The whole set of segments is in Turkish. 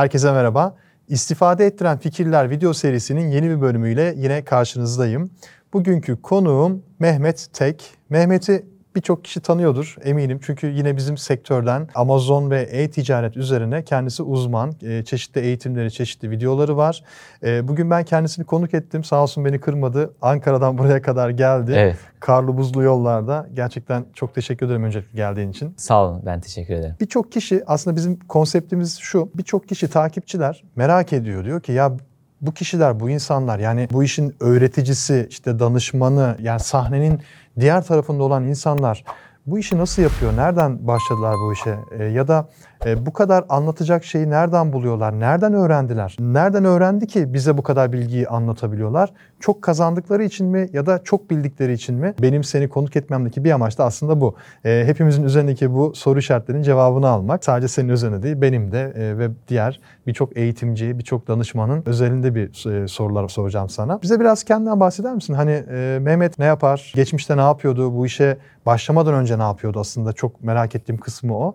Herkese merhaba. İstifade ettiren fikirler video serisinin yeni bir bölümüyle yine karşınızdayım. Bugünkü konuğum Mehmet Tek. Mehmet'i birçok kişi tanıyordur eminim. Çünkü yine bizim sektörden Amazon ve e-ticaret üzerine kendisi uzman. E, çeşitli eğitimleri, çeşitli videoları var. E, bugün ben kendisini konuk ettim. Sağ olsun beni kırmadı. Ankara'dan buraya kadar geldi. Evet. Karlı buzlu yollarda. Gerçekten çok teşekkür ederim öncelikle geldiğin için. Sağ olun ben teşekkür ederim. Birçok kişi aslında bizim konseptimiz şu. Birçok kişi takipçiler merak ediyor. Diyor ki ya bu kişiler, bu insanlar yani bu işin öğreticisi, işte danışmanı, yani sahnenin diğer tarafında olan insanlar bu işi nasıl yapıyor? Nereden başladılar bu işe? E, ya da e, bu kadar anlatacak şeyi nereden buluyorlar? Nereden öğrendiler? Nereden öğrendi ki bize bu kadar bilgiyi anlatabiliyorlar? Çok kazandıkları için mi ya da çok bildikleri için mi? Benim seni konuk etmemdeki bir amaç da aslında bu. E, hepimizin üzerindeki bu soru işaretlerinin cevabını almak. Sadece senin üzerine değil, benim de e, ve diğer birçok eğitimci, birçok danışmanın özelinde bir e, sorular soracağım sana. Bize biraz kendinden bahseder misin? Hani e, Mehmet ne yapar? Geçmişte ne yapıyordu? Bu işe başlamadan önce ne yapıyordu aslında? Çok merak ettiğim kısmı o.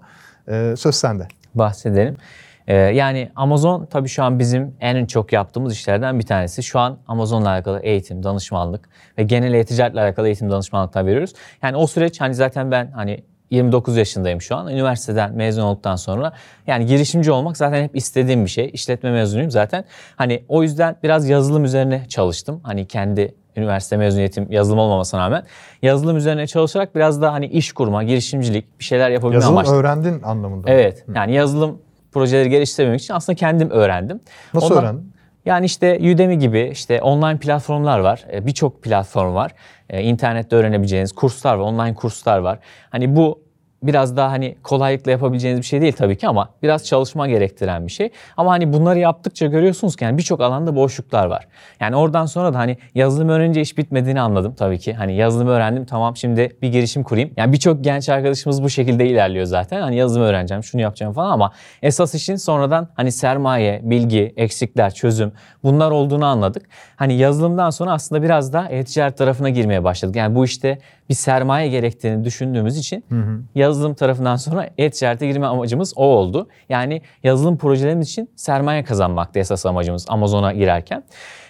Ee, söz sende. Bahsedelim. Ee, yani Amazon tabii şu an bizim en çok yaptığımız işlerden bir tanesi. Şu an Amazon'la alakalı eğitim, danışmanlık ve genel e-ticaretle alakalı eğitim danışmanlıklar veriyoruz. Yani o süreç hani zaten ben hani 29 yaşındayım şu an. Üniversiteden mezun olduktan sonra yani girişimci olmak zaten hep istediğim bir şey. İşletme mezunuyum zaten. Hani o yüzden biraz yazılım üzerine çalıştım. Hani kendi üniversite mezuniyetim yazılım olmamasına rağmen yazılım üzerine çalışarak biraz da hani iş kurma, girişimcilik bir şeyler yapabilme yazılım amaçlı. öğrendin anlamında. Evet. Yani yazılım projeleri geliştirmek için aslında kendim öğrendim. Nasıl Ondan- öğrendin? Yani işte Udemy gibi işte online platformlar var. E, Birçok platform var. E, İnternette öğrenebileceğiniz kurslar var, online kurslar var. Hani bu biraz daha hani kolaylıkla yapabileceğiniz bir şey değil tabii ki ama biraz çalışma gerektiren bir şey. Ama hani bunları yaptıkça görüyorsunuz ki yani birçok alanda boşluklar var. Yani oradan sonra da hani yazılım öğrenince iş bitmediğini anladım tabii ki. Hani yazılımı öğrendim tamam şimdi bir girişim kurayım. Yani birçok genç arkadaşımız bu şekilde ilerliyor zaten. Hani yazılım öğreneceğim, şunu yapacağım falan ama esas işin sonradan hani sermaye, bilgi, eksikler, çözüm bunlar olduğunu anladık. Hani yazılımdan sonra aslında biraz da e-ticaret tarafına girmeye başladık. Yani bu işte bir sermaye gerektiğini düşündüğümüz için yazılım tarafından sonra e-ticarete girme amacımız o oldu. Yani yazılım projelerimiz için sermaye kazanmaktı esas amacımız Amazon'a girerken.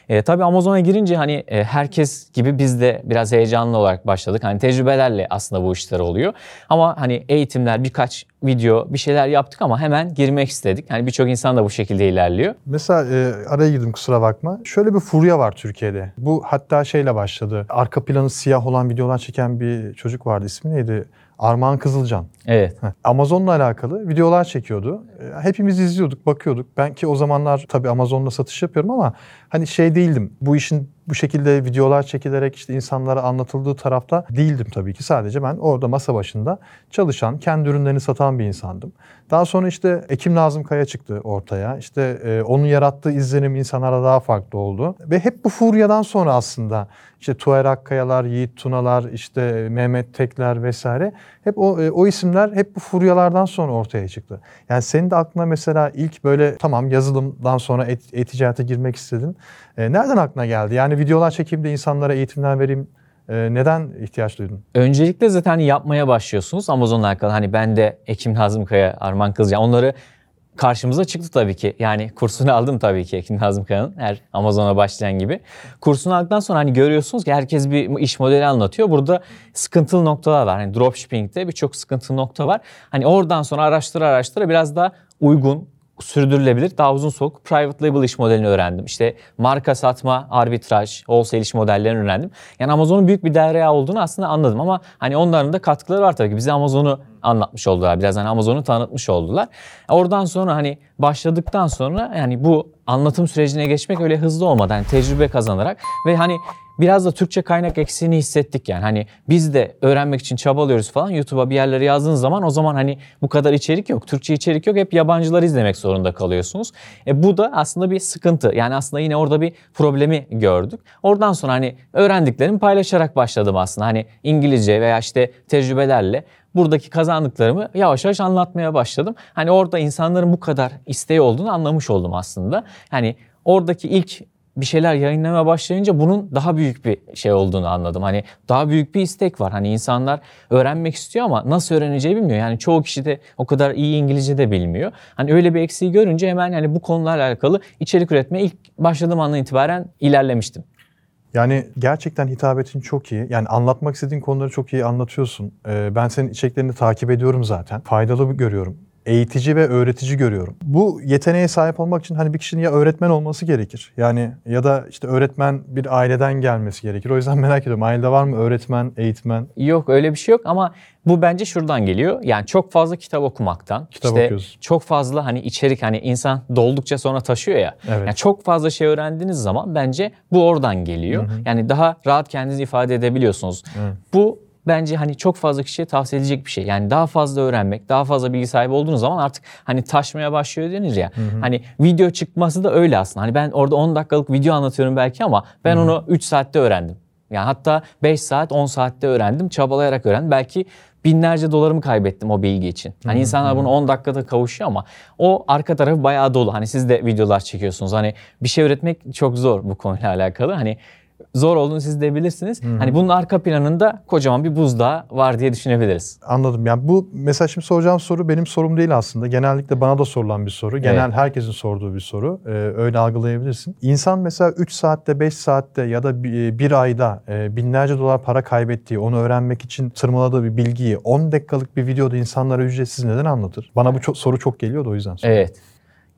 E, tabii Amazon'a girince hani e, herkes gibi biz de biraz heyecanlı olarak başladık. Hani tecrübelerle aslında bu işler oluyor. Ama hani eğitimler, birkaç video, bir şeyler yaptık ama hemen girmek istedik. Hani birçok insan da bu şekilde ilerliyor. Mesela e, araya girdim kusura bakma. Şöyle bir furya var Türkiye'de. Bu hatta şeyle başladı. Arka planı siyah olan videolar çeken bir çocuk vardı. İsmi neydi? Armağan Kızılcan. Evet. Amazon'la alakalı videolar çekiyordu. E, Hepimiz izliyorduk, bakıyorduk. Ben ki o zamanlar tabii Amazon'la satış yapıyorum ama hani şey değildim. Bu işin bu şekilde videolar çekilerek işte insanlara anlatıldığı tarafta değildim tabii ki. Sadece ben orada masa başında çalışan, kendi ürünlerini satan bir insandım. Daha sonra işte Ekim Nazım Kaya çıktı ortaya. İşte e, onun yarattığı izlenim insanlara daha farklı oldu. Ve hep bu furyadan sonra aslında işte Tuğer Akkayalar, Yiğit Tunalar, işte Mehmet Tekler vesaire hep o, e, o isimler hep bu furyalardan sonra ortaya çıktı. Yani senin de aklına mesela ilk böyle tamam yazılımdan sonra et- e-ticarete girmek istedin. E, nereden aklına geldi? Yani videolar çekeyim de insanlara eğitimler vereyim. E, neden ihtiyaç duydun? Öncelikle zaten hani yapmaya başlıyorsunuz Amazon'la alakalı. Hani ben de Ekim Nazım Kaya, Arman Kızcan onları karşımıza çıktı tabii ki. Yani kursunu aldım tabii ki Ekim Nazım Kaya'nın her Amazon'a başlayan gibi. Kursunu aldıktan sonra hani görüyorsunuz ki herkes bir iş modeli anlatıyor. Burada sıkıntılı noktalar var. Hani dropshipping'de birçok sıkıntılı nokta var. Hani oradan sonra araştıra araştıra biraz daha uygun, sürdürülebilir, daha uzun soluklu private label iş modelini öğrendim. İşte marka satma, arbitraj, wholesale iş modellerini öğrendim. Yani Amazon'un büyük bir derya olduğunu aslında anladım ama hani onların da katkıları var tabii ki. Bize Amazon'u anlatmış oldular. Biraz hani Amazon'u tanıtmış oldular. Oradan sonra hani başladıktan sonra yani bu anlatım sürecine geçmek öyle hızlı olmadı. Hani tecrübe kazanarak ve hani biraz da Türkçe kaynak eksiğini hissettik yani. Hani biz de öğrenmek için çabalıyoruz falan. YouTube'a bir yerlere yazdığınız zaman o zaman hani bu kadar içerik yok. Türkçe içerik yok. Hep yabancıları izlemek zorunda kalıyorsunuz. E bu da aslında bir sıkıntı. Yani aslında yine orada bir problemi gördük. Oradan sonra hani öğrendiklerimi paylaşarak başladım aslında. Hani İngilizce veya işte tecrübelerle buradaki kazandıklarımı yavaş yavaş anlatmaya başladım. Hani orada insanların bu kadar isteği olduğunu anlamış oldum aslında. Hani oradaki ilk bir şeyler yayınlamaya başlayınca bunun daha büyük bir şey olduğunu anladım. Hani daha büyük bir istek var. Hani insanlar öğrenmek istiyor ama nasıl öğreneceği bilmiyor. Yani çoğu kişi de o kadar iyi İngilizce de bilmiyor. Hani öyle bir eksiği görünce hemen yani bu konularla alakalı içerik üretmeye ilk başladığım andan itibaren ilerlemiştim. Yani gerçekten hitabetin çok iyi. Yani anlatmak istediğin konuları çok iyi anlatıyorsun. Ee, ben senin içeriklerini takip ediyorum zaten. Faydalı görüyorum. Eğitici ve öğretici görüyorum. Bu yeteneğe sahip olmak için hani bir kişinin ya öğretmen olması gerekir. Yani ya da işte öğretmen bir aileden gelmesi gerekir. O yüzden merak ediyorum. Ailede var mı öğretmen, eğitmen? Yok öyle bir şey yok ama bu bence şuradan geliyor. Yani çok fazla kitap okumaktan. Kitap işte okuyorsun. Çok fazla hani içerik hani insan doldukça sonra taşıyor ya. Evet. Yani çok fazla şey öğrendiğiniz zaman bence bu oradan geliyor. Yani daha rahat kendinizi ifade edebiliyorsunuz. Evet. Bu bence hani çok fazla kişiye tavsiye edilecek bir şey. Yani daha fazla öğrenmek, daha fazla bilgi sahibi olduğunuz zaman artık hani taşmaya başlıyor denir ya. Hani video çıkması da öyle aslında. Hani ben orada 10 dakikalık video anlatıyorum belki ama ben onu 3 saatte öğrendim. Yani hatta 5 saat 10 saatte öğrendim. Çabalayarak öğrendim. Belki binlerce dolarımı kaybettim o bilgi için. Hani insanlar bunu 10 dakikada kavuşuyor ama o arka tarafı bayağı dolu. Hani siz de videolar çekiyorsunuz. Hani bir şey üretmek çok zor bu konuyla alakalı. Hani zor olduğunu siz de bilirsiniz. Hani bunun arka planında kocaman bir buzdağı var diye düşünebiliriz. Anladım. Yani bu mesela şimdi soracağım soru benim sorum değil aslında. Genellikle bana da sorulan bir soru. Genel herkesin sorduğu bir soru. Ee, öyle algılayabilirsin. İnsan mesela 3 saatte, 5 saatte ya da bir, bir ayda e, binlerce dolar para kaybettiği, onu öğrenmek için tırmaladığı bir bilgiyi 10 dakikalık bir videoda insanlara ücretsiz neden anlatır? Bana bu çok, soru çok geliyor da o yüzden soruyorum. Evet.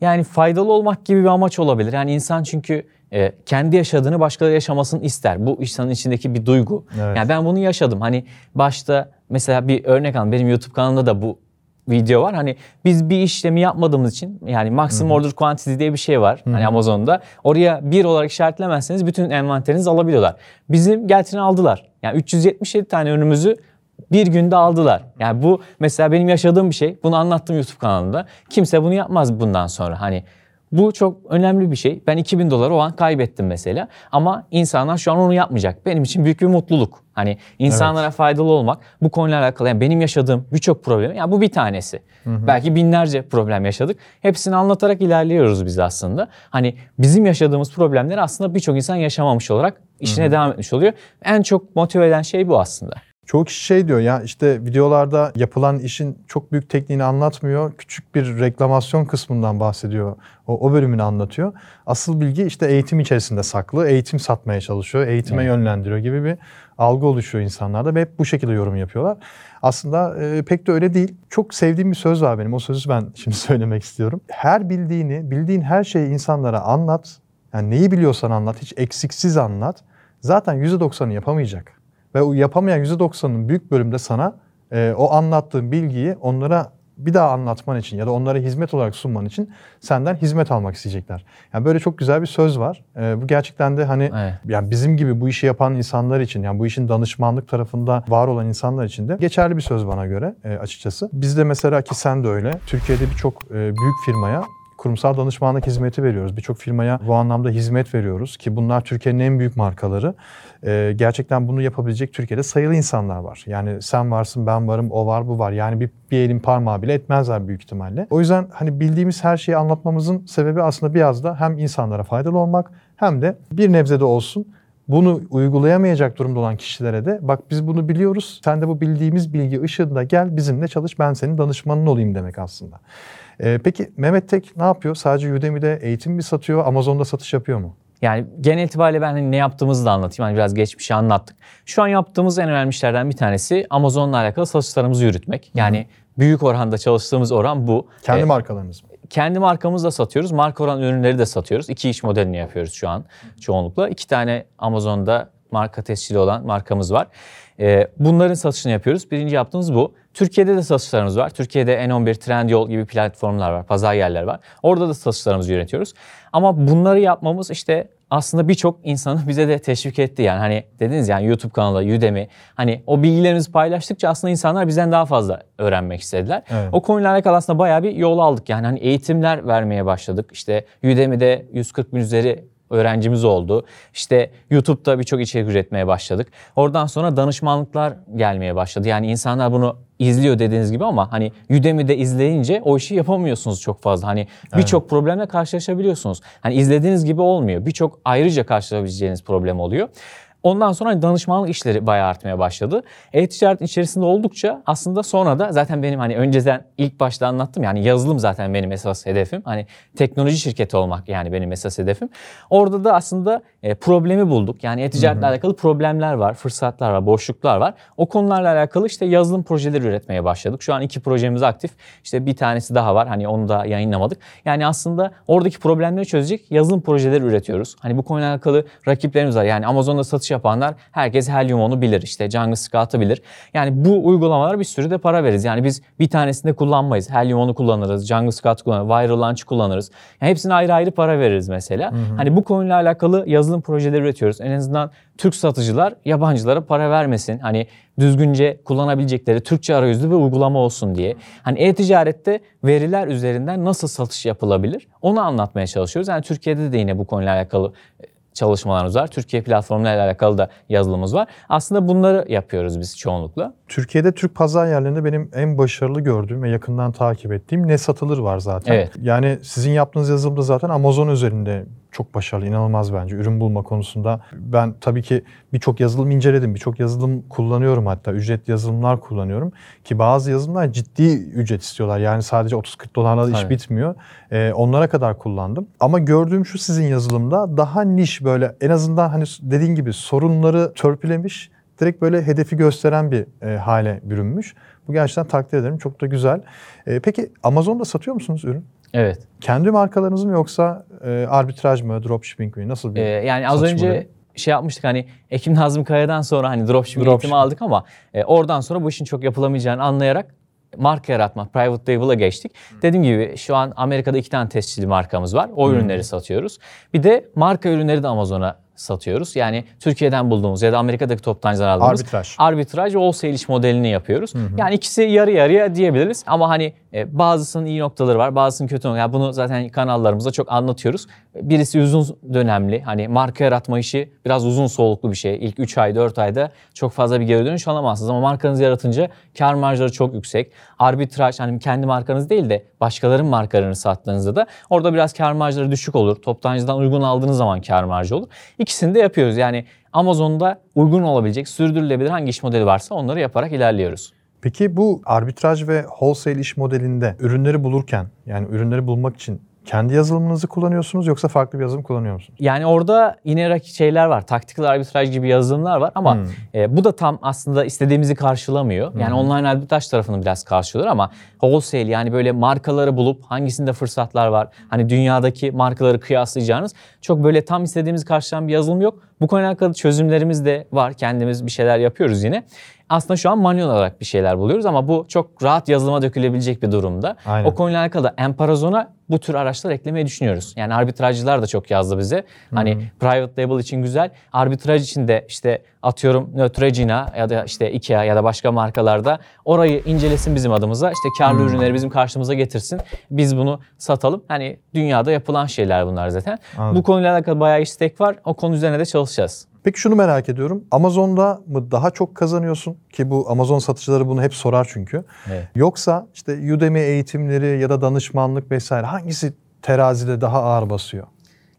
Yani faydalı olmak gibi bir amaç olabilir. Yani insan çünkü e, kendi yaşadığını başkaları yaşamasını ister. Bu insanın içindeki bir duygu. Evet. Yani ben bunu yaşadım. Hani başta mesela bir örnek alın. Benim YouTube kanalımda da bu video var. Hani biz bir işlemi yapmadığımız için yani maximum order quantity diye bir şey var. Hani Amazon'da. Oraya bir olarak işaretlemezseniz bütün envanterinizi alabiliyorlar. Bizim Geltin'i aldılar. Yani 377 tane ürünümüzü bir günde aldılar. Yani bu mesela benim yaşadığım bir şey. Bunu anlattım YouTube kanalımda. Kimse bunu yapmaz bundan sonra. Hani bu çok önemli bir şey. Ben 2000 doları o an kaybettim mesela. Ama insanlar şu an onu yapmayacak. Benim için büyük bir mutluluk. Hani insanlara faydalı olmak bu konuyla alakalı. Yani benim yaşadığım birçok problem. Ya bu bir tanesi. Belki binlerce problem yaşadık. Hepsini anlatarak ilerliyoruz biz aslında. Hani bizim yaşadığımız problemleri aslında birçok insan yaşamamış olarak işine devam etmiş oluyor. En çok motive eden şey bu aslında. Çoğu kişi şey diyor ya işte videolarda yapılan işin çok büyük tekniğini anlatmıyor. Küçük bir reklamasyon kısmından bahsediyor. O, o bölümünü anlatıyor. Asıl bilgi işte eğitim içerisinde saklı. Eğitim satmaya çalışıyor. Eğitime yönlendiriyor gibi bir algı oluşuyor insanlarda ve hep bu şekilde yorum yapıyorlar. Aslında e, pek de öyle değil. Çok sevdiğim bir söz var benim. O sözü ben şimdi söylemek istiyorum. Her bildiğini, bildiğin her şeyi insanlara anlat. Yani neyi biliyorsan anlat, hiç eksiksiz anlat. Zaten %90'ı yapamayacak. Ve o yapamayan %90'ın büyük bölümde sana e, o anlattığın bilgiyi onlara bir daha anlatman için ya da onlara hizmet olarak sunman için senden hizmet almak isteyecekler. Yani böyle çok güzel bir söz var. E, bu gerçekten de hani Evet. yani bizim gibi bu işi yapan insanlar için yani bu işin danışmanlık tarafında var olan insanlar için de geçerli bir söz bana göre e, açıkçası. Biz de mesela ki sen de öyle Türkiye'de birçok e, büyük firmaya kurumsal danışmanlık hizmeti veriyoruz. Birçok firmaya bu anlamda hizmet veriyoruz ki bunlar Türkiye'nin en büyük markaları. Ee, gerçekten bunu yapabilecek Türkiye'de sayılı insanlar var. Yani sen varsın, ben varım, o var, bu var. Yani bir, bir elin parmağı bile etmezler büyük ihtimalle. O yüzden hani bildiğimiz her şeyi anlatmamızın sebebi aslında biraz da hem insanlara faydalı olmak hem de bir nebze de olsun bunu uygulayamayacak durumda olan kişilere de bak biz bunu biliyoruz. Sen de bu bildiğimiz bilgi ışığında gel bizimle çalış ben senin danışmanın olayım demek aslında. Ee, peki Mehmet Tek ne yapıyor? Sadece Udemy'de eğitim mi satıyor? Amazon'da satış yapıyor mu? Yani genel itibariyle ben hani ne yaptığımızı da anlatayım. Hani biraz geçmişi anlattık. Şu an yaptığımız en önemli işlerden bir tanesi Amazon'la alakalı satışlarımızı yürütmek. Yani büyük oranda çalıştığımız oran bu. Kendi Ee, markalarınız mı? kendi markamızla satıyoruz. Marka olan ürünleri de satıyoruz. İki iş modelini yapıyoruz şu an çoğunlukla. İki tane Amazon'da marka tescili olan markamız var. Ee, bunların satışını yapıyoruz. Birinci yaptığımız bu. Türkiye'de de satışlarımız var. Türkiye'de N11, Trendyol gibi platformlar var, pazar yerleri var. Orada da satışlarımızı yönetiyoruz. Ama bunları yapmamız işte aslında birçok insanı bize de teşvik etti yani hani dediniz yani YouTube kanalı, Udemy hani o bilgilerimizi paylaştıkça aslında insanlar bizden daha fazla öğrenmek istediler. Evet. O konuyla alakalı aslında bayağı bir yol aldık yani hani eğitimler vermeye başladık. İşte Udemy'de 140 bin üzeri öğrencimiz oldu. İşte YouTube'da birçok içerik üretmeye başladık. Oradan sonra danışmanlıklar gelmeye başladı. Yani insanlar bunu izliyor dediğiniz gibi ama hani Udemy'de izleyince o işi yapamıyorsunuz çok fazla. Hani birçok problemle karşılaşabiliyorsunuz. Hani izlediğiniz gibi olmuyor. Birçok ayrıca karşılaşabileceğiniz problem oluyor. Ondan sonra hani danışmanlık işleri bayağı artmaya başladı. E-ticaretin içerisinde oldukça aslında sonra da zaten benim hani önceden ilk başta anlattım yani yazılım zaten benim esas hedefim. Hani teknoloji şirketi olmak yani benim esas hedefim. Orada da aslında e, problemi bulduk. Yani e-ticaretle alakalı problemler var, fırsatlar var, boşluklar var. O konularla alakalı işte yazılım projeleri üretmeye başladık. Şu an iki projemiz aktif. İşte bir tanesi daha var. Hani onu da yayınlamadık. Yani aslında oradaki problemleri çözecek yazılım projeleri üretiyoruz. Hani bu konuyla alakalı rakiplerimiz var. Yani Amazon'da satış yapanlar herkes Helium onu bilir. İşte Django Scout'ı bilir. Yani bu uygulamalara bir sürü de para veririz. Yani biz bir tanesinde kullanmayız. Helium onu kullanırız. Django Scout kullanırız. Viral Launch kullanırız. Yani hepsine ayrı ayrı para veririz mesela. Hani bu konuyla alakalı yazılım projeleri üretiyoruz. En azından Türk satıcılar yabancılara para vermesin. Hani düzgünce kullanabilecekleri Türkçe arayüzlü bir uygulama olsun diye. Hani e-ticarette veriler üzerinden nasıl satış yapılabilir onu anlatmaya çalışıyoruz. Yani Türkiye'de de yine bu konuyla alakalı çalışmalarımız var. Türkiye platformlarıyla alakalı da yazılımımız var. Aslında bunları yapıyoruz biz çoğunlukla. Türkiye'de Türk pazar yerlerinde benim en başarılı gördüğüm ve yakından takip ettiğim ne satılır var zaten. Evet. Yani sizin yaptığınız yazılımda zaten Amazon üzerinde çok başarılı, inanılmaz bence ürün bulma konusunda. Ben tabii ki birçok yazılım inceledim, birçok yazılım kullanıyorum hatta ücretli yazılımlar kullanıyorum ki bazı yazılımlar ciddi ücret istiyorlar. Yani sadece 30-40 dolarla iş Tabii. bitmiyor. Ee, onlara kadar kullandım. Ama gördüğüm şu sizin yazılımda daha niş böyle en azından hani dediğin gibi sorunları törpülemiş direkt böyle hedefi gösteren bir e, hale bürünmüş. Bu gerçekten takdir ederim. Çok da güzel. E, peki Amazon'da satıyor musunuz ürün? Evet. Kendi markalarınız mı yoksa e, arbitraj mı, dropshipping mi? Nasıl bir Ee, yani az önce modeli? şey yapmıştık hani Ekim Nazım Kaya'dan sonra hani dropshipping Dropshipping. eğitimi aldık ama e, oradan sonra bu işin çok yapılamayacağını anlayarak marka yaratma, private label'a geçtik. Dediğim gibi şu an Amerika'da iki tane tescilli markamız var. O ürünleri satıyoruz. Bir de marka ürünleri de Amazon'a satıyoruz. Yani Türkiye'den bulduğumuz ya da Amerika'daki toptancıdan aldığımız Arbitraj. arbitraj ve wholesale iş modelini yapıyoruz. Yani ikisi yarı yarıya diyebiliriz ama hani e, bazısının iyi noktaları var, bazısının kötü noktaları. Yani bunu zaten kanallarımızda çok anlatıyoruz. Birisi uzun dönemli. Hani marka yaratma işi biraz uzun soluklu bir şey. İlk 3 ay, 4 ayda çok fazla bir geri dönüş alamazsınız ama markanızı yaratınca kar marjları çok yüksek. Arbitraj hani kendi markanız değil de başkalarının markalarını sattığınızda da orada biraz kar marjları düşük olur. Toptancıdan uygun aldığınız zaman kar marjı olur. İkisini de yapıyoruz. Yani Amazon'da uygun olabilecek, sürdürülebilir hangi iş modeli varsa onları yaparak ilerliyoruz. Peki bu arbitraj ve wholesale iş modelinde ürünleri bulurken yani ürünleri bulmak için kendi yazılımınızı kullanıyorsunuz yoksa farklı bir yazılım kullanıyor musunuz? Yani orada yine şeyler var. Taktikal arbitraj gibi yazılımlar var ama e, bu da tam aslında istediğimizi karşılamıyor. Yani online arbitraj tarafını biraz karşılıyor ama wholesale yani böyle markaları bulup hangisinde fırsatlar var. Hani dünyadaki markaları kıyaslayacağınız çok böyle tam istediğimizi karşılayan bir yazılım yok. Bu konuyla alakalı çözümlerimiz de var. Kendimiz bir şeyler yapıyoruz yine. Aslında şu an manuel olarak bir şeyler buluyoruz ama bu çok rahat yazılıma dökülebilecek bir durumda. Aynen. O konuyla alakalı da Emparazon'a bu tür araçlar eklemeyi düşünüyoruz. Yani arbitrajcılar da çok yazdı bize. Hani private label için güzel. Arbitraj için de işte atıyorum Neutrogena ya da işte Ikea ya da başka markalarda orayı incelesin bizim adımıza. İşte karlı ürünleri bizim karşımıza getirsin. Biz bunu satalım. Hani dünyada yapılan şeyler bunlar zaten. Anladım. Bu konuyla alakalı bayağı istek var. O konu üzerine de çalışacağız. Peki şunu merak ediyorum. Amazon'da mı daha çok kazanıyorsun ki bu Amazon satıcıları bunu hep sorar çünkü. Evet. Yoksa işte Udemy eğitimleri ya da danışmanlık vesaire hangisi terazide daha ağır basıyor?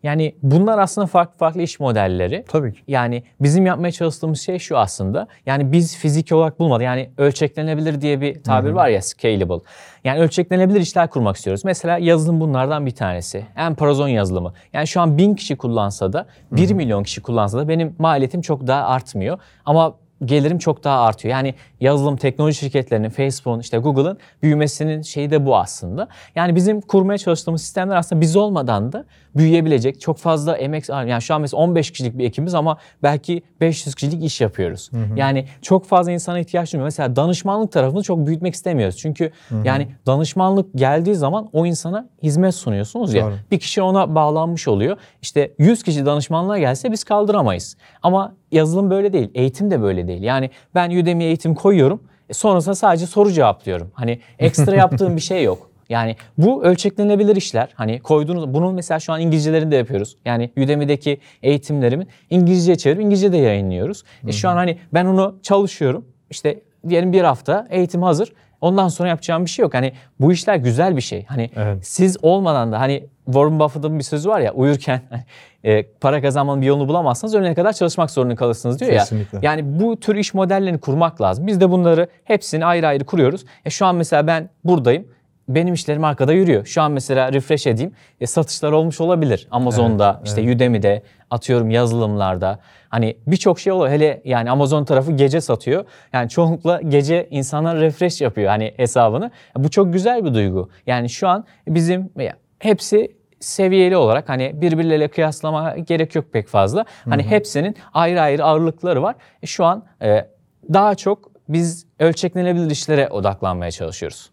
Yani bunlar aslında farklı farklı iş modelleri. Tabii ki. Yani bizim yapmaya çalıştığımız şey şu aslında. Yani biz fiziki olarak bulmadık. Yani ölçeklenebilir diye bir tabir var ya scalable. Yani ölçeklenebilir işler kurmak istiyoruz. Mesela yazılım bunlardan bir tanesi. Emperazon yazılımı. Yani şu an bin kişi kullansa da 1 milyon kişi kullansa da benim maliyetim çok daha artmıyor. Ama gelirim çok daha artıyor. Yani yazılım teknoloji şirketlerinin, Facebook'un, işte Google'ın büyümesinin şeyi de bu aslında. Yani bizim kurmaya çalıştığımız sistemler aslında biz olmadan da büyüyebilecek. Çok fazla emek, yani şu an mesela 15 kişilik bir ekibimiz ama belki 500 kişilik iş yapıyoruz. Yani çok fazla insana ihtiyaç duymuyor. Mesela danışmanlık tarafını çok büyütmek istemiyoruz. Çünkü yani danışmanlık geldiği zaman o insana hizmet sunuyorsunuz ya. Doğru. Bir kişi ona bağlanmış oluyor. İşte 100 kişi danışmanlığa gelse biz kaldıramayız. Ama yazılım böyle değil. Eğitim de böyle değil. Yani ben Udemy eğitim koyuyorum. e, Sonrasında sadece soru cevaplıyorum. Hani ekstra yaptığım bir şey yok. Yani bu ölçeklenebilir işler. Hani koyduğunuz bunun mesela şu an İngilizcelerini de yapıyoruz. Yani Udemy'deki eğitimlerimi İngilizceye çevirip İngilizce de yayınlıyoruz. E şu an hani ben onu çalışıyorum. İşte diyelim bir hafta eğitim hazır. Ondan sonra yapacağım bir şey yok. Hani bu işler güzel bir şey. Hani Evet. siz olmadan da hani Warren Buffett'ın bir sözü var ya uyurken e, para kazanmanın bir yolunu bulamazsanız ölene kadar çalışmak zorunda kalırsınız diyor Kesinlikle. ya. Yani bu tür iş modellerini kurmak lazım. Biz de bunları hepsini ayrı ayrı kuruyoruz. E şu an mesela ben buradayım. Benim işlerim arkada yürüyor. Şu an mesela refresh edeyim. E, satışlar olmuş olabilir. Amazon'da, işte Udemy'de, atıyorum yazılımlarda. Hani birçok şey oluyor. Hele yani Amazon tarafı gece satıyor. Yani çoğunlukla gece insanlar refresh yapıyor hani hesabını. E, Bu çok güzel bir duygu. Yani şu an bizim ya, hepsi seviyeli olarak hani birbirleriyle kıyaslama gerek yok pek fazla. Hani hepsinin ayrı ayrı ağırlıkları var. E, şu an e, daha çok biz ölçeklenebilir işlere odaklanmaya çalışıyoruz.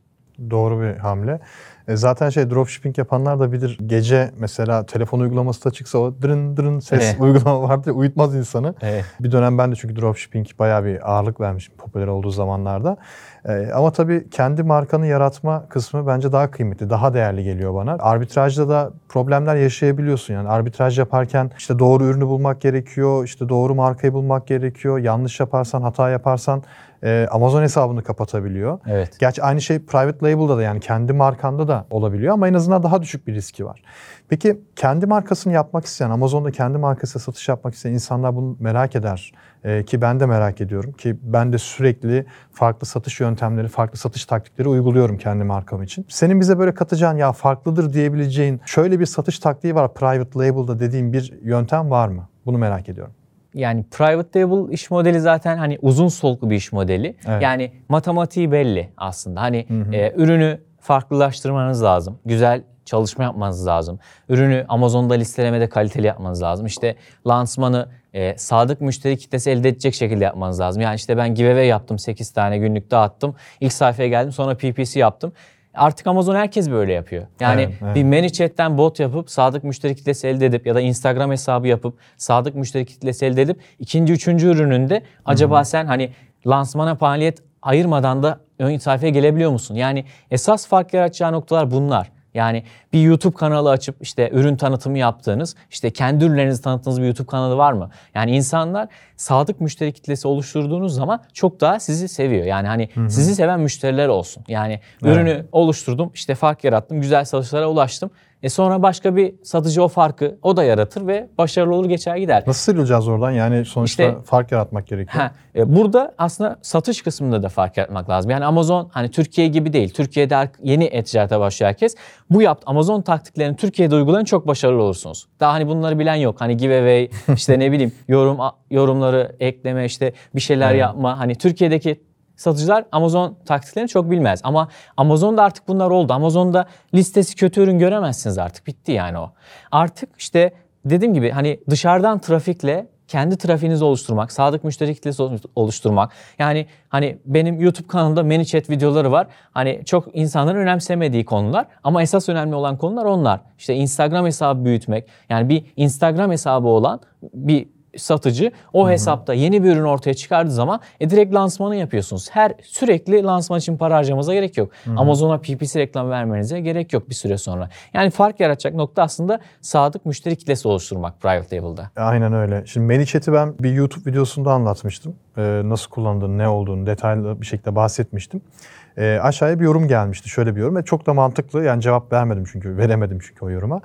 Doğru bir hamle. E, zaten şey dropshipping yapanlar da bilir. Gece mesela telefon uygulaması da çıksa o dırın dırın ses Evet. uygulama vardı ya uyutmaz insanı. Evet. Bir dönem ben de çünkü dropshipping bayağı bir ağırlık vermişim popüler olduğu zamanlarda. E, ama tabii kendi markanı yaratma kısmı bence daha kıymetli, daha değerli geliyor bana. Arbitrajda da problemler yaşayabiliyorsun. Yani arbitraj yaparken işte doğru ürünü bulmak gerekiyor, işte doğru markayı bulmak gerekiyor. Yanlış yaparsan, hata yaparsan e, Amazon hesabını kapatabiliyor. Evet. Gerçi aynı şey private label'da da yani kendi markanda da olabiliyor ama en azından daha düşük bir riski var. Peki kendi markasını yapmak isteyen, Amazon'da kendi markasıyla satış yapmak isteyen insanlar bunu merak eder. Ee, ki ben de merak ediyorum ki ben de sürekli farklı satış yöntemleri, farklı satış taktikleri uyguluyorum kendi markam için. Senin bize böyle katacağın ya farklıdır diyebileceğin şöyle bir satış taktiği var private label'da dediğin bir yöntem var mı? Bunu merak ediyorum. Yani private label iş modeli zaten hani uzun soluklu bir iş modeli. Evet. Yani matematiği belli aslında. Hani e, ürünü farklılaştırmanız lazım. Güzel çalışma yapmanız lazım. Ürünü Amazon'da listelemede kaliteli yapmanız lazım. İşte lansmanı e, sadık müşteri kitlesi elde edecek şekilde yapmanız lazım. Yani işte ben giveaway yaptım 8 tane günlük dağıttım. İlk sayfaya geldim sonra PPC yaptım. Artık Amazon herkes böyle yapıyor. Yani Evet, evet. bir ManyChat'ten bot yapıp sadık müşteri kitlesi elde edip ya da Instagram hesabı yapıp sadık müşteri kitlesi elde edip ikinci, üçüncü ürününde acaba sen hani lansmana faaliyet ayırmadan da ön sayfaya gelebiliyor musun? Yani esas fark yaratacağı noktalar bunlar. Yani bir YouTube kanalı açıp işte ürün tanıtımı yaptığınız, işte kendi ürünlerinizi tanıttığınız bir YouTube kanalı var mı? Yani insanlar sadık müşteri kitlesi oluşturduğunuz zaman çok daha sizi seviyor. Yani hani sizi seven müşteriler olsun. Yani ürünü oluşturdum, işte fark yarattım, güzel satışlara ulaştım. E sonra başka bir satıcı o farkı o da yaratır ve başarılı olur geçer gider. Nasıl sıyrılacağız oradan? Yani sonuçta İşte- fark yaratmak gerekiyor. Ha, e, burada aslında satış kısmında da fark yaratmak lazım. Yani Amazon hani Türkiye gibi değil. Türkiye'de yeni e-ticarete başlıyor herkes. Bu yapt Amazon taktiklerini Türkiye'de uygulayın çok başarılı olursunuz. Daha hani bunları bilen yok. Hani giveaway işte ne bileyim yorum yorumları ekleme işte bir şeyler Evet. yapma. Hani Türkiye'deki satıcılar Amazon taktiklerini çok bilmez. Ama Amazon'da artık bunlar oldu. Amazon'da listesi kötü ürün göremezsiniz artık. Bitti yani o. Artık işte dediğim gibi hani dışarıdan trafikle kendi trafiğinizi oluşturmak, sadık müşteri kitlesi oluşturmak. Yani hani benim YouTube kanalımda ManyChat videoları var. Hani çok insanların önemsemediği konular ama esas önemli olan konular onlar. İşte Instagram hesabı büyütmek. Yani bir Instagram hesabı olan bir satıcı o hesapta yeni bir ürün ortaya çıkardığı zaman e, direkt lansmanı yapıyorsunuz. Her sürekli lansman için para harcamanıza gerek yok. Amazon'a PPC reklam vermenize gerek yok bir süre sonra. Yani fark yaratacak nokta aslında sadık müşteri kitlesi oluşturmak private label'da. Aynen öyle. Şimdi ManyChat'i ben bir YouTube videosunda anlatmıştım. Ee, nasıl kullandığını, ne olduğunu detaylı bir şekilde bahsetmiştim. Ee, aşağıya bir yorum gelmişti. Şöyle bir yorum ve çok da mantıklı. Yani cevap vermedim çünkü, veremedim çünkü o yoruma.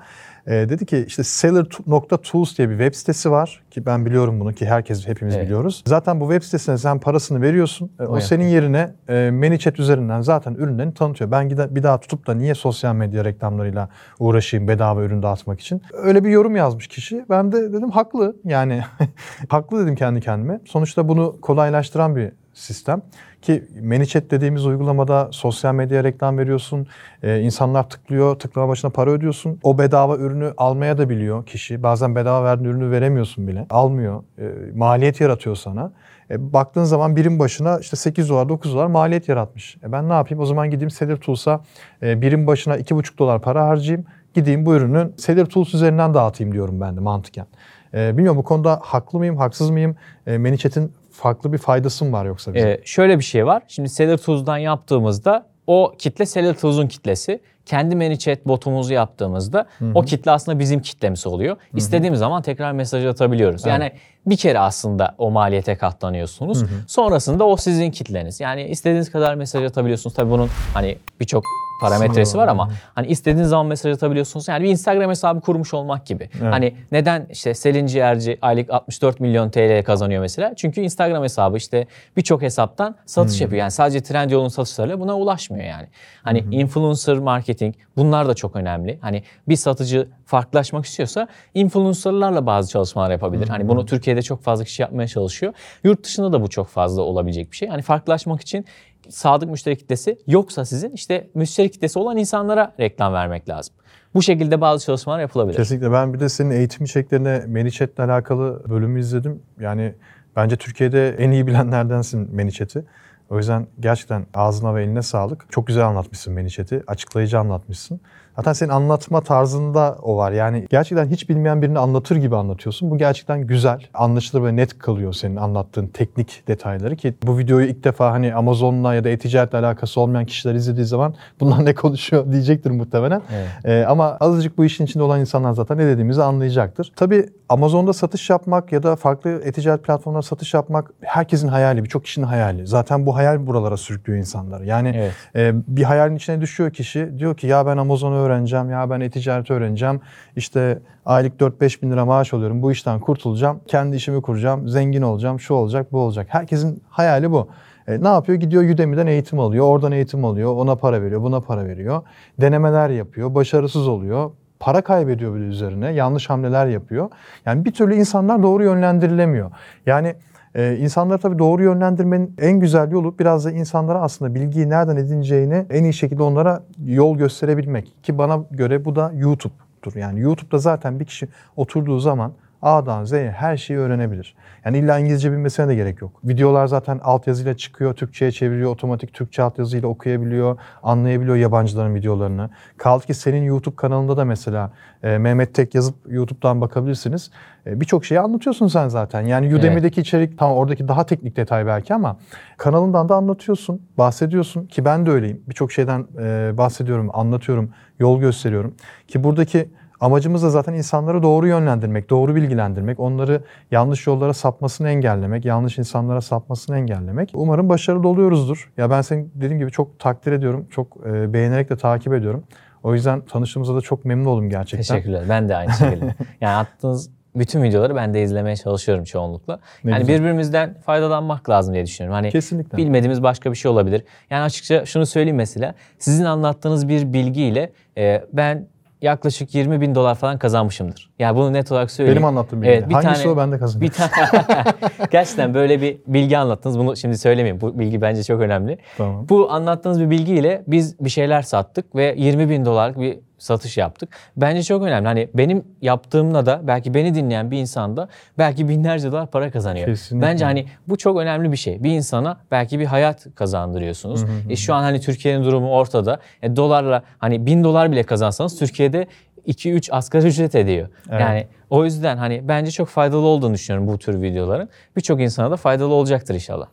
Ee, dedi ki işte seller.tools diye bir web sitesi var ki ben biliyorum bunu ki herkes hepimiz Evet. biliyoruz. Zaten bu web sitesine sen parasını veriyorsun. E, o O senin yerine e, ManyChat üzerinden zaten ürünlerini tanıtıyor. Ben gide- bir daha tutup da niye sosyal medya reklamlarıyla uğraşayım bedava ürün dağıtmak için. Öyle bir yorum yazmış kişi. Ben de dedim haklı. Yani haklı dedim kendi kendime. Sonuçta bunu kolaylaştıran bir sistem. Ki ManyChat dediğimiz uygulamada sosyal medya reklam veriyorsun. Ee, insanlar tıklıyor, tıklama başına para ödüyorsun. O bedava ürünü almaya da biliyor kişi. Bazen bedava verdiğin ürünü veremiyorsun bile. Almıyor. Ee, maliyet yaratıyor sana. E, baktığın zaman birim başına işte 8 dolar 9 dolar maliyet yaratmış. E, ben ne yapayım? O zaman gideyim Seller Tools'a e, birim başına 2,5 dolar para harcayayım. Gideyim bu ürünü Seller Tools üzerinden dağıtayım diyorum ben de mantıken. E, bilmiyorum bu konuda haklı mıyım, haksız mıyım? E, ManyChat'in farklı bir faydası mı var yoksa bize? Ee, şöyle bir şey var. Şimdi Seller Tools'dan yaptığımızda o kitle Select uzun kitlesi. Kendi ManyChat botumuzu yaptığımızda o kitle aslında bizim kitlemiz oluyor. İstediğimiz zaman tekrar mesaj atabiliyoruz. Yani bir kere aslında o maliyete katlanıyorsunuz. Sonrasında o sizin kitleniz. Yani istediğiniz kadar mesaj atabiliyorsunuz. Tabii bunun hani birçok parametresi var ama hani istediğiniz zaman mesaj atabiliyorsunuz. Yani bir Instagram hesabı kurmuş olmak gibi. Hani neden işte Selin Ciğerci aylık 64 milyon TL kazanıyor mesela? Çünkü Instagram hesabı işte birçok hesaptan satış yapıyor. Yani sadece Trendyol'un satışlarıyla buna ulaşmıyor yani. Hani influencer marketing bunlar da çok önemli. Hani bir satıcı farklılaşmak istiyorsa influencerlarla bazı çalışmalar yapabilir. Hani bunu Türkiye'de çok fazla kişi yapmaya çalışıyor. Yurt dışında da bu çok fazla olabilecek bir şey. Hani farklılaşmak için sadık müşteri kitlesi yoksa sizin işte müşteri kitlesi olan insanlara reklam vermek lazım. Bu şekilde bazı çalışmalar yapılabilir. Kesinlikle. Ben bir de senin eğitim içeriklerine ManyChat'le alakalı bölümü izledim. Yani bence Türkiye'de en iyi bilenlerdensin ManyChat'i. O yüzden gerçekten ağzına ve eline sağlık. Çok güzel anlatmışsın ManyChat'i. Açıklayıcı anlatmışsın. Zaten senin anlatma tarzında o var. Yani gerçekten hiç bilmeyen birini anlatır gibi anlatıyorsun. Bu gerçekten güzel, anlaşılır ve net kalıyor senin anlattığın teknik detayları ki bu videoyu ilk defa hani Amazon'la ya da e-ticaretle alakası olmayan kişiler izlediği zaman bunlar ne konuşuyor diyecektir muhtemelen. Evet. Ee, ama azıcık bu işin içinde olan insanlar zaten ne dediğimizi anlayacaktır. Tabii Amazon'da satış yapmak ya da farklı e-ticaret platformlarında satış yapmak herkesin hayali, birçok kişinin hayali. Zaten bu hayal buralara sürüklüyor insanları. Yani Evet. e, bir hayalin içine düşüyor kişi. Diyor ki ya ben Amazon'u öğreneceğim, ya ben e-ticareti öğreneceğim. İşte aylık 4-5 bin lira maaş alıyorum. Bu işten kurtulacağım. Kendi işimi kuracağım. Zengin olacağım. Şu olacak, bu olacak. Herkesin hayali bu. E, ne yapıyor? Gidiyor Udemy'den eğitim alıyor. Oradan eğitim alıyor. Ona para veriyor, buna para veriyor. Denemeler yapıyor. Başarısız oluyor. Para kaybediyor bir üzerine. Yanlış hamleler yapıyor. Yani bir türlü insanlar doğru yönlendirilemiyor. Yani ee, insanları tabii doğru yönlendirmenin en güzel yolu biraz da insanlara aslında bilgiyi nereden edineceğini en iyi şekilde onlara yol gösterebilmek. Ki bana göre bu da YouTube'dur. Yani YouTube'da zaten bir kişi oturduğu zaman A'dan Z'ye her şeyi öğrenebilir. Yani illa İngilizce bilmesine de gerek yok. Videolar zaten altyazıyla çıkıyor, Türkçe'ye çeviriyor, otomatik Türkçe altyazıyla okuyabiliyor, anlayabiliyor yabancıların videolarını. Kaldı ki senin YouTube kanalında da mesela e, Mehmet Tek yazıp YouTube'dan bakabilirsiniz. E, Birçok şeyi anlatıyorsun sen zaten. Yani Udemy'deki içerik tamam oradaki daha teknik detay belki ama kanalından da anlatıyorsun, bahsediyorsun ki ben de öyleyim. Birçok şeyden e, bahsediyorum, anlatıyorum, yol gösteriyorum. Ki buradaki Amacımız da zaten insanları doğru yönlendirmek, doğru bilgilendirmek, onları yanlış yollara sapmasını engellemek, yanlış insanlara sapmasını engellemek. Umarım başarılı oluyoruzdur. Ya ben seni dediğim gibi çok takdir ediyorum, çok e, beğenerek de takip ediyorum. O yüzden tanıştığımıza da çok memnun oldum gerçekten. Teşekkürler. Ben de aynı şekilde. yani attığınız bütün videoları ben de izlemeye çalışıyorum çoğunlukla. Ne yani güzel. birbirimizden faydalanmak lazım diye düşünüyorum. Hani Kesinlikle. bilmediğimiz başka bir şey olabilir. Yani açıkça şunu söyleyeyim mesela. Sizin anlattığınız bir bilgiyle e, ben yaklaşık 20 bin dolar falan kazanmışımdır. Yani bunu net olarak söyleyeyim. Benim anlattığım bilgi. Evet, bir Hangisi tane- o ben de kazanıyorum. Bir tane gerçekten böyle bir bilgi anlattınız. Bunu şimdi söylemeyeyim. Bu bilgi bence çok önemli. Tamam. Bu anlattığınız bir bilgiyle biz bir şeyler sattık ve 20 bin dolarlık bir satış yaptık. Bence çok önemli. Hani benim yaptığımla da belki beni dinleyen bir insan da belki binlerce dolar para kazanıyor. Kesinlikle. Bence hani bu çok önemli bir şey. Bir insana belki bir hayat kazandırıyorsunuz. E şu an hani Türkiye'nin durumu ortada. E dolarla hani bin dolar bile kazansanız Türkiye'de 2-3 asgari ücret ediyor. Evet. Yani o yüzden hani bence çok faydalı olduğunu düşünüyorum bu tür videoların. Birçok insana da faydalı olacaktır inşallah.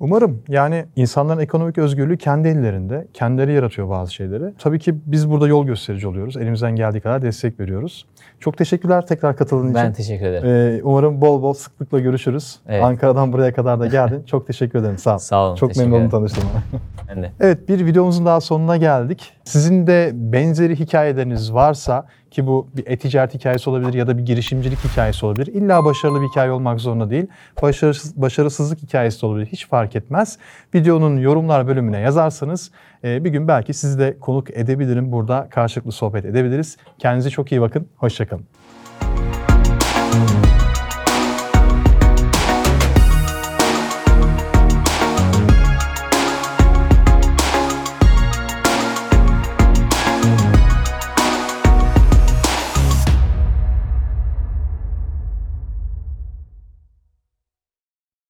Umarım yani insanların ekonomik özgürlüğü kendi ellerinde. Kendileri yaratıyor bazı şeyleri. Tabii ki biz burada yol gösterici oluyoruz. Elimizden geldiği kadar destek veriyoruz. Çok teşekkürler tekrar katıldığın Ben için. teşekkür ederim. Ee, umarım bol bol sıklıkla görüşürüz. Evet. Ankara'dan buraya kadar da geldin. Çok teşekkür ederim. Sağ ol. Sağ olun, Çok memnun oldum tanıştığıma. Ben de. Evet bir videomuzun daha sonuna geldik. Sizin de benzeri hikayeleriniz varsa ki bu bir e-ticaret hikayesi olabilir ya da bir girişimcilik hikayesi olabilir. İlla başarılı bir hikaye olmak zorunda değil. Başarısız, başarısızlık hikayesi de olabilir. Hiç fark etmez. Videonun yorumlar bölümüne yazarsanız e, bir gün belki sizi de konuk edebilirim. Burada karşılıklı sohbet edebiliriz. Kendinize çok iyi bakın. Hoşçakalın.